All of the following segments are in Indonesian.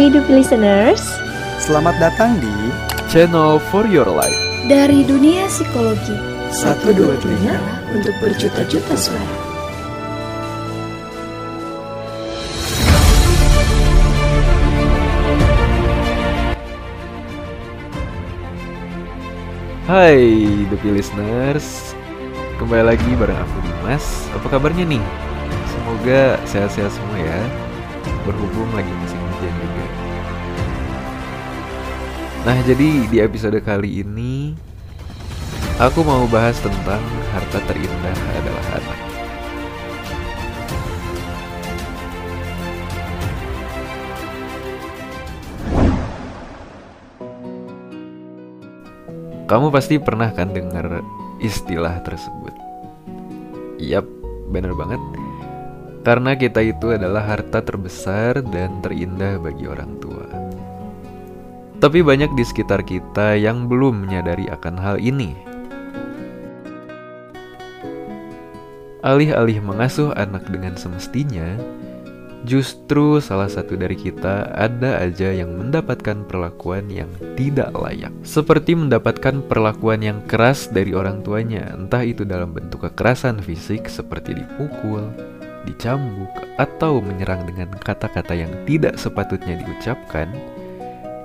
Hai Dupi Listeners. Selamat datang di Channel for Your Life. Dari dunia psikologi. Satu Dua Telinga Untuk berjuta-juta suara. Hai Dupi Listeners. Kembali lagi bareng aku Dimas. Apa kabarnya nih? Semoga sehat-sehat semua ya. Berhubung lagi musim hujan juga Nah jadi di episode kali ini Aku mau bahas tentang harta terindah adalah anak Kamu pasti pernah kan dengar istilah tersebut? Yap, bener banget. Karena kita itu adalah harta terbesar dan terindah bagi orang tua. Tapi banyak di sekitar kita yang belum menyadari akan hal ini. Alih-alih mengasuh anak dengan semestinya, Justru salah satu dari kita ada aja yang mendapatkan perlakuan yang tidak layak. Seperti mendapatkan perlakuan yang keras dari orang tuanya, entah itu dalam bentuk kekerasan fisik seperti dipukul, dicambuk, atau menyerang dengan kata-kata yang tidak sepatutnya diucapkan,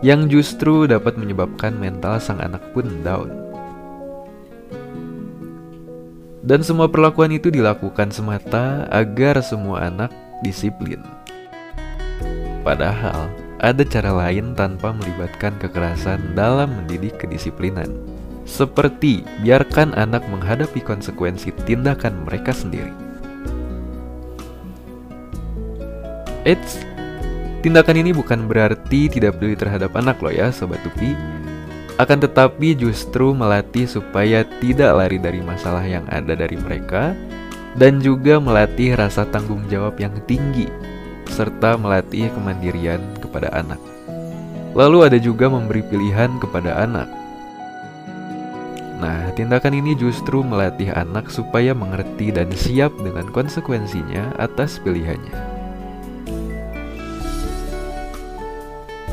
yang justru dapat menyebabkan mental sang anak pun down. Dan semua perlakuan itu dilakukan semata agar semua anak disiplin. Padahal, ada cara lain tanpa melibatkan kekerasan dalam mendidik kedisiplinan. Seperti biarkan anak menghadapi konsekuensi tindakan mereka sendiri. Eits, tindakan ini bukan berarti tidak peduli terhadap anak loh ya Sobat Tupi. Akan tetapi justru melatih supaya tidak lari dari masalah yang ada dari mereka dan juga melatih rasa tanggung jawab yang tinggi, serta melatih kemandirian kepada anak. Lalu ada juga memberi pilihan kepada anak. Nah, tindakan ini justru melatih anak supaya mengerti dan siap dengan konsekuensinya atas pilihannya.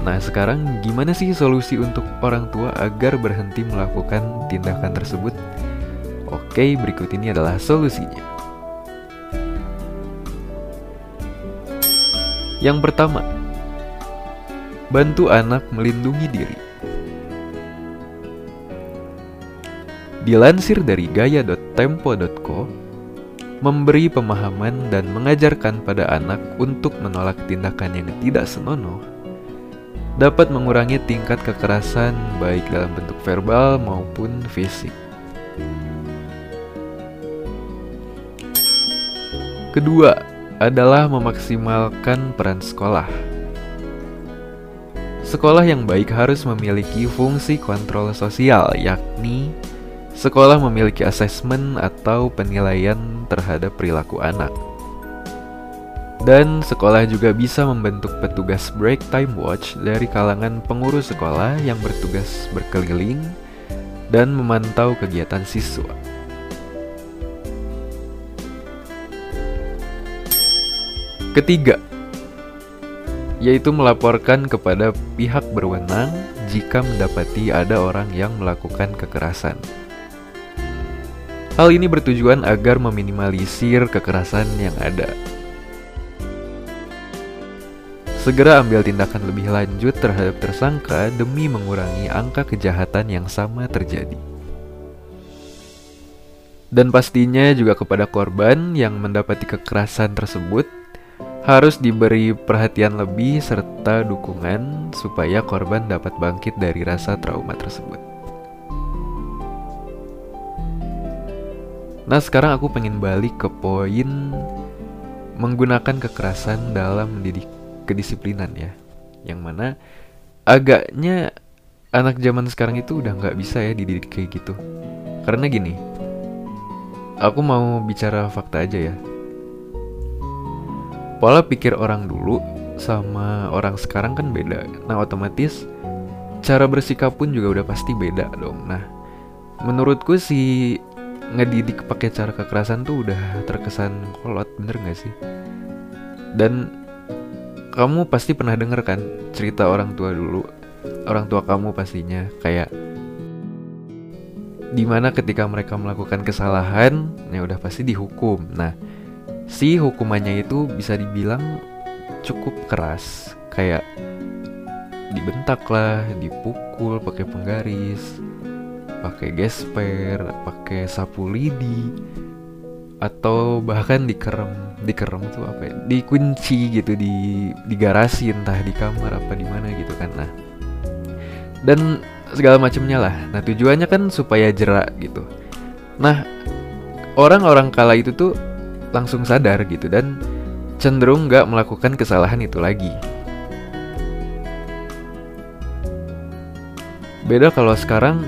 Nah, sekarang gimana sih solusi untuk orang tua agar berhenti melakukan tindakan tersebut? Oke, berikut ini adalah solusinya. Yang pertama, bantu anak melindungi diri. Dilansir dari gaya.tempo.co, memberi pemahaman dan mengajarkan pada anak untuk menolak tindakan yang tidak senonoh dapat mengurangi tingkat kekerasan baik dalam bentuk verbal maupun fisik. Kedua, adalah memaksimalkan peran sekolah. Sekolah yang baik harus memiliki fungsi kontrol sosial, yakni sekolah memiliki asesmen atau penilaian terhadap perilaku anak. Dan sekolah juga bisa membentuk petugas break time watch dari kalangan pengurus sekolah yang bertugas berkeliling dan memantau kegiatan siswa. Ketiga, yaitu melaporkan kepada pihak berwenang jika mendapati ada orang yang melakukan kekerasan. Hal ini bertujuan agar meminimalisir kekerasan yang ada. Segera ambil tindakan lebih lanjut terhadap tersangka demi mengurangi angka kejahatan yang sama terjadi. Dan pastinya juga kepada korban yang mendapati kekerasan tersebut harus diberi perhatian lebih serta dukungan supaya korban dapat bangkit dari rasa trauma tersebut. Nah, sekarang aku pengen balik ke poin menggunakan kekerasan dalam mendidik kedisiplinan ya. Yang mana agaknya anak zaman sekarang itu udah nggak bisa ya dididik kayak gitu. Karena gini, aku mau bicara fakta aja ya pola pikir orang dulu sama orang sekarang kan beda. Nah, otomatis cara bersikap pun juga udah pasti beda dong. Nah, menurutku si ngedidik pakai cara kekerasan tuh udah terkesan kolot, bener gak sih? Dan kamu pasti pernah denger kan cerita orang tua dulu? Orang tua kamu pastinya kayak di mana ketika mereka melakukan kesalahan ya udah pasti dihukum. Nah si hukumannya itu bisa dibilang cukup keras. Kayak dibentak lah dipukul pakai penggaris pakai gesper pakai sapu lidi atau bahkan dikerem dikerem tuh apa ya? Dikunci gitu di di garasi entah di kamar apa di mana gitu kan nah. Dan segala macamnya lah. Nah tujuannya kan supaya jerak gitu. Nah orang-orang kala itu tuh langsung sadar gitu dan cenderung nggak melakukan kesalahan itu lagi. Beda kalau sekarang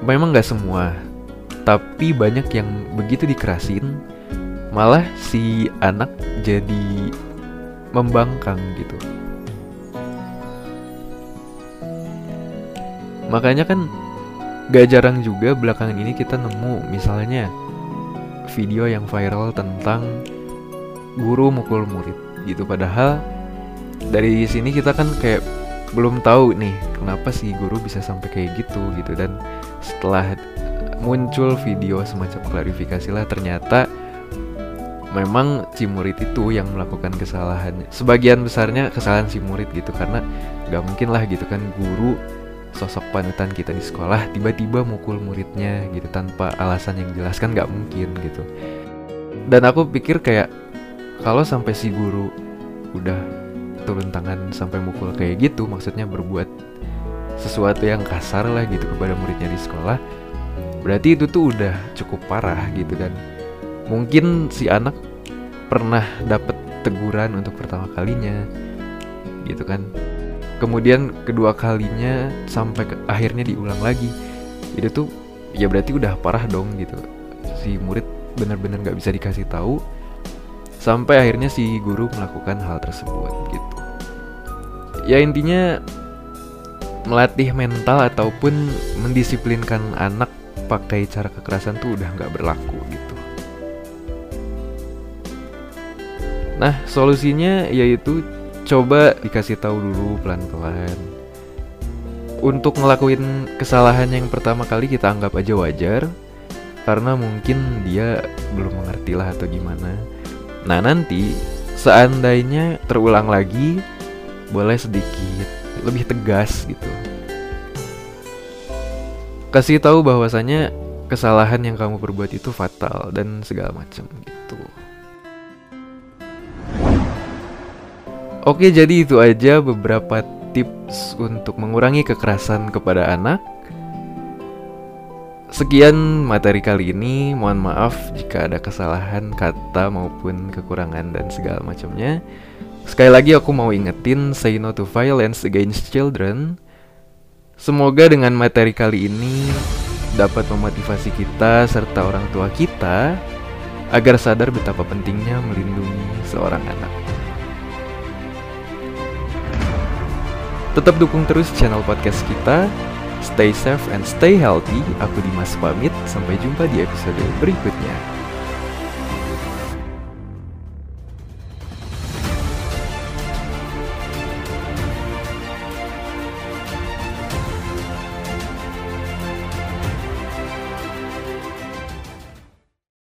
memang nggak semua tapi banyak yang begitu dikerasin malah si anak jadi membangkang gitu. Makanya kan gak jarang juga belakangan ini kita nemu misalnya video yang viral tentang guru mukul murid gitu. Padahal dari sini kita kan kayak belum tahu nih kenapa si guru bisa sampai kayak gitu gitu. Dan setelah muncul video semacam klarifikasi lah. Ternyata memang si murid itu yang melakukan kesalahan. Sebagian besarnya kesalahan si murid gitu. Karena gak mungkin lah gitu kan guru sosok panutan kita di sekolah tiba-tiba mukul muridnya gitu tanpa alasan yang jelas kan gak mungkin gitu. Dan aku pikir kayak kalau sampai si guru udah turun tangan sampai mukul kayak gitu maksudnya berbuat sesuatu yang kasar lah gitu kepada muridnya di sekolah berarti itu tuh udah cukup parah gitu dan mungkin si anak pernah dapat teguran untuk pertama kalinya gitu kan. Kemudian kedua kalinya sampai ke akhirnya diulang lagi. Itu tuh ya berarti udah parah dong gitu. Si murid benar-benar nggak bisa dikasih tahu sampai akhirnya si guru melakukan hal tersebut gitu. Ya intinya melatih mental ataupun mendisiplinkan anak pakai cara kekerasan tuh udah nggak berlaku gitu Nah, solusinya yaitu coba dikasih tahu dulu pelan-pelan. Untuk ngelakuin kesalahan yang pertama kali kita anggap aja wajar karena mungkin dia belum mengerti lah atau gimana. Nah, nanti seandainya terulang lagi boleh sedikit lebih tegas gitu. Kasih tahu bahwasanya kesalahan yang kamu perbuat itu fatal dan segala macam gitu. Oke, jadi itu aja beberapa tips untuk mengurangi kekerasan kepada anak. Sekian materi kali ini. Mohon maaf jika ada kesalahan kata maupun kekurangan dan segala macamnya. Sekali lagi aku mau ingetin say no to violence against children. Semoga dengan materi kali ini dapat memotivasi kita serta orang tua kita agar sadar betapa pentingnya melindungi seorang anak. Tetap dukung terus channel podcast kita. Stay safe and stay healthy. Aku Dimas pamit. Sampai jumpa di episode berikutnya.